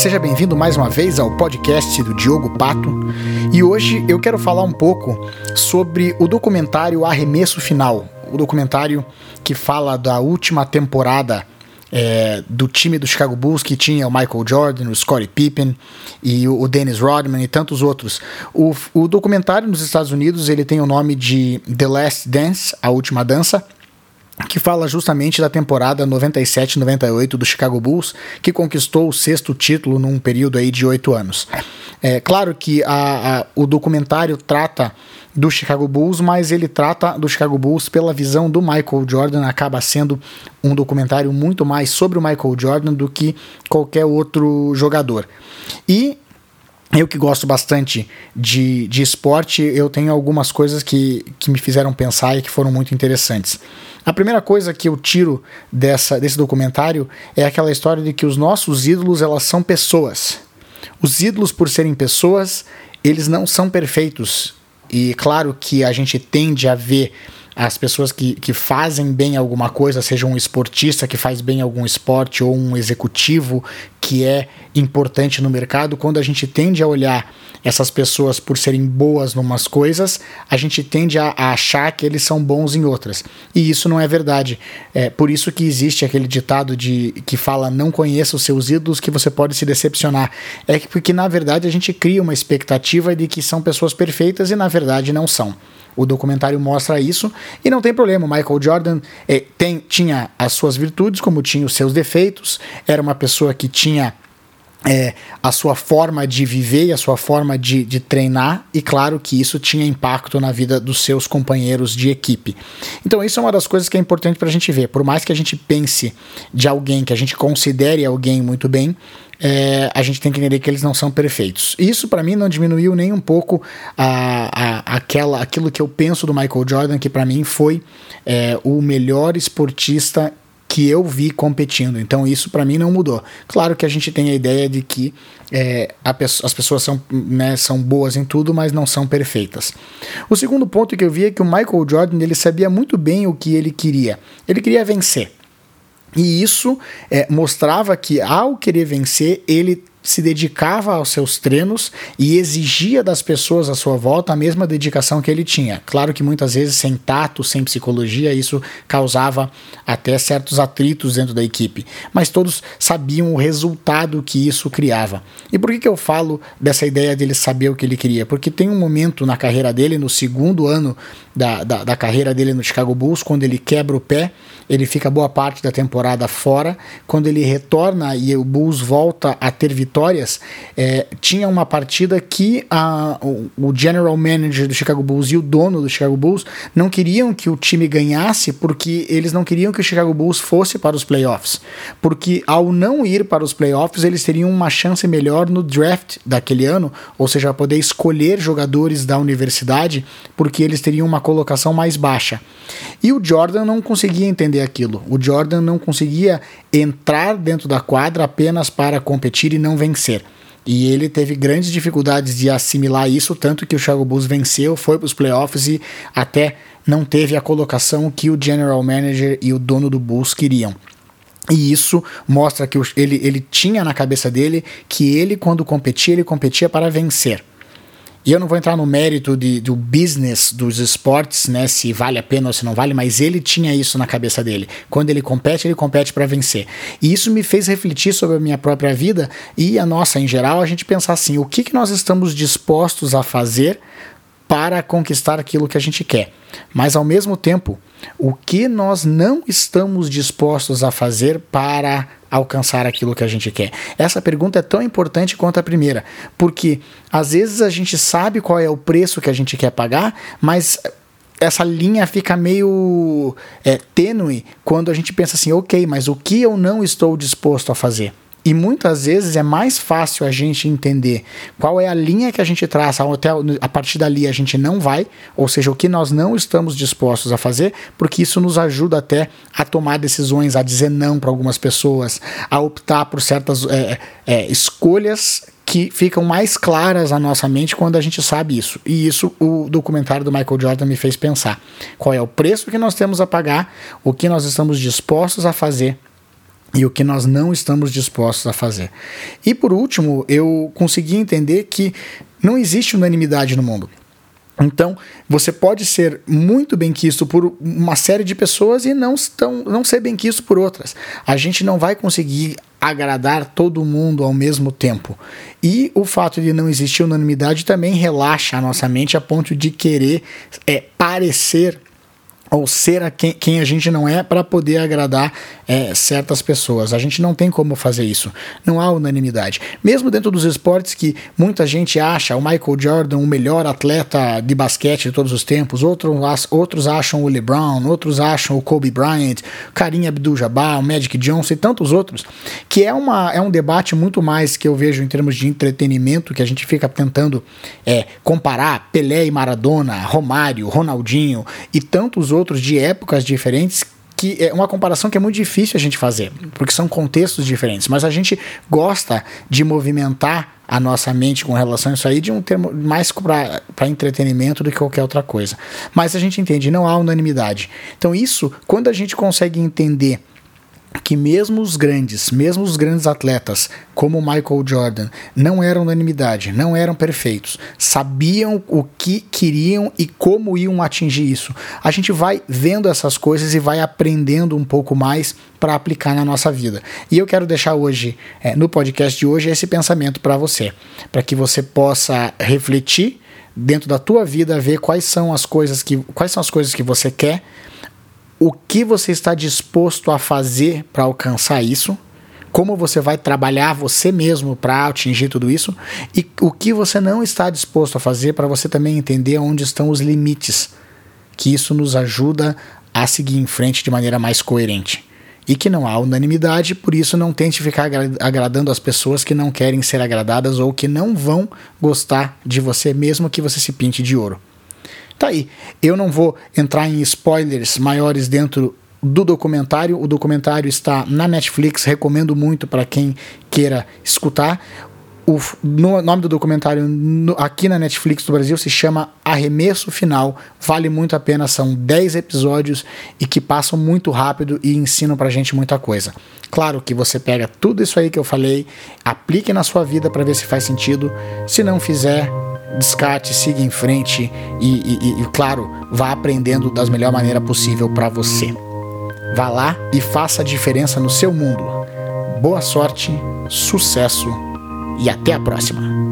seja bem-vindo mais uma vez ao podcast do Diogo Pato. E hoje eu quero falar um pouco sobre o documentário Arremesso Final, o documentário que fala da última temporada é, do time do Chicago Bulls que tinha o Michael Jordan, o Scottie Pippen e o, Dennis Rodman e tantos outros. O, o documentário nos Estados Unidos ele tem o nome de The Last Dance, a última dança que fala justamente da temporada 97-98 do Chicago Bulls, que conquistou o sexto título num período aí de oito anos. É claro que a, a, o documentário trata do Chicago Bulls, mas ele trata do Chicago Bulls pela visão do Michael Jordan, acaba sendo um documentário muito mais sobre o Michael Jordan do que qualquer outro jogador. E eu que gosto bastante de, de esporte, eu tenho algumas coisas que, que me fizeram pensar e que foram muito interessantes. A primeira coisa que eu tiro dessa, desse documentário é aquela história de que os nossos ídolos elas são pessoas. Os ídolos, por serem pessoas, eles não são perfeitos. E claro que a gente tende a ver as pessoas que, que fazem bem alguma coisa, seja um esportista que faz bem algum esporte ou um executivo que é importante no mercado, quando a gente tende a olhar essas pessoas por serem boas em umas coisas, a gente tende a, a, achar que eles são bons em outras. E isso não é verdade. É por isso que existe aquele ditado de que fala não conheça os seus ídolos que você pode se decepcionar. É porque na verdade a gente cria uma expectativa de que são pessoas perfeitas e na verdade não são. O documentário mostra isso e não tem problema. Michael Jordan é, tem, tinha as suas virtudes, como tinha os seus defeitos. Era uma pessoa que tinha é, a sua forma de viver e a sua forma de, de treinar, e claro que isso tinha impacto na vida dos seus companheiros de equipe. Então, isso é uma das coisas que é importante para a gente ver. Por mais que a gente pense de alguém, que a gente considere alguém muito bem, é, a gente tem que entender que eles não são perfeitos. Isso, para mim, não diminuiu nem um pouco a, a, aquela, aquilo que eu penso do Michael Jordan, que para mim foi é, o melhor esportista que eu vi competindo. Então isso para mim não mudou. Claro que a gente tem a ideia de que é, as pessoas são, né, são boas em tudo, mas não são perfeitas. O segundo ponto que eu vi é que o Michael Jordan ele sabia muito bem o que ele queria. Ele queria vencer. E isso é, mostrava que, ao querer vencer, ele se dedicava aos seus treinos e exigia das pessoas à sua volta a mesma dedicação que ele tinha. Claro que muitas vezes sem tato, sem psicologia, isso causava até certos atritos dentro da equipe, mas todos sabiam o resultado que isso criava. E por que, que eu falo dessa ideia dele saber o que ele queria? Porque tem um momento na carreira dele, no segundo ano da, da, da carreira dele no Chicago Bulls, quando ele quebra o pé, ele fica boa parte da temporada fora, quando ele retorna e o Bulls volta a ter vitória vitórias, é, tinha uma partida que a, o, general manager do Chicago Bulls e o dono do Chicago Bulls não queriam que o time ganhasse porque eles não queriam que o Chicago Bulls fosse para os playoffs. Porque ao não ir para os playoffs, eles teriam uma chance melhor no draft daquele ano, ou seja, poder escolher jogadores da universidade, porque eles teriam uma colocação mais baixa. E o Jordan não conseguia entender aquilo. O Jordan não conseguia entrar dentro da quadra apenas para competir e não vencer. E ele teve grandes dificuldades de assimilar isso, tanto que o Chicago Bulls venceu, foi para os playoffs e até não teve a colocação que o general manager e o dono do Bulls queriam. E isso mostra que ele, ele tinha na cabeça dele que ele, quando competia, ele competia para vencer. E eu não vou entrar no mérito de, do business dos esportes, né? Se vale a pena ou se não vale, mas ele tinha isso na cabeça dele. Quando ele compete, ele compete para vencer. E isso me fez refletir sobre a minha própria vida e a nossa em geral, a gente pensar assim: o que, que nós estamos dispostos a fazer para conquistar aquilo que a gente quer. Mas ao mesmo tempo, o que nós não estamos dispostos a fazer para alcançar aquilo que a gente quer? Essa pergunta é tão importante quanto a primeira, porque às vezes a gente sabe qual é o preço que a gente quer pagar, mas essa linha fica meio é, tênue quando a gente pensa assim, ok, mas o que eu não estou disposto a fazer? E muitas vezes é mais fácil a gente entender qual é a linha que a gente traça, até a partir dali a gente não vai, ou seja, o que nós não estamos dispostos a fazer, porque isso nos ajuda até a tomar decisões, a dizer não para algumas pessoas, a optar por certas é, é, escolhas que ficam mais claras à nossa mente quando a gente sabe isso. E isso o documentário do Michael Jordan me fez pensar. Qual é o preço que nós temos a pagar, o que nós estamos dispostos a fazer e o que nós não estamos dispostos a fazer. E por último, eu consegui entender que não existe unanimidade no mundo. Então, você pode ser muito bem quisto por uma série de pessoas e não, estão, não ser bem quisto por outras. A gente não vai conseguir agradar todo mundo ao mesmo tempo. E o fato de não existir unanimidade também relaxa a nossa mente a ponto de querer é, parecer ou ser a quem, quem, a gente não é para poder agradar é, certas pessoas. A gente não tem como fazer isso. Não há unanimidade. Mesmo dentro dos esportes que muita gente acha o Michael Jordan o melhor atleta de basquete de todos os tempos, outros, outros acham o LeBron, outros acham o Kobe Bryant, Karim Abdul-Jabbar, o Magic Johnson e tantos outros, que é, uma, é um debate muito mais que eu vejo em termos de entretenimento, que a gente fica tentando é, comparar Pelé e Maradona, Romário, Ronaldinho e tantos outros outros de épocas diferentes que é uma comparação que é muito difícil a gente fazer, porque são contextos diferentes, mas a gente gosta de movimentar a nossa mente com relação a isso aí de um termo mais para entretenimento do que qualquer outra coisa. Mas a gente entende, não há unanimidade. Então, isso, quando a gente consegue entender que mesmo os grandes, mesmo os grandes atletas, como Michael Jordan, não eram unanimidade, não eram perfeitos, sabiam o que queriam e como iam atingir isso. A gente vai vendo essas coisas e vai aprendendo um pouco mais para aplicar na nossa vida. E eu quero deixar hoje, é, no podcast de hoje, esse pensamento para você, para que você possa refletir dentro da tua vida, ver quais são as coisas que, quais são as coisas que você quer o que você está disposto a fazer para alcançar isso, como você vai trabalhar você mesmo para atingir tudo isso e o que você não está disposto a fazer para você também entender onde estão os limites, que isso nos ajuda a seguir em frente de maneira mais coerente. E que não há unanimidade, por isso não tente ficar agradando as pessoas que não querem ser agradadas ou que não vão gostar de você, mesmo que você se pinte de ouro. Tá aí. Eu não vou entrar em spoilers maiores dentro do documentário. O documentário está na Netflix, recomendo muito para quem queira escutar. O no, nome do documentário no, aqui na Netflix do Brasil se chama Arremesso Final. Vale muito a pena, são 10 episódios e que passam muito rápido e ensinam pra gente muita coisa. Claro que você pega tudo isso aí que eu falei, aplique na sua vida para ver se faz sentido. Se não fizer, descarte, siga em frente e, e, e claro, vá aprendendo das melhor maneira possível para você. Vá lá e faça a diferença no seu mundo. Boa sorte, sucesso e até a próxima!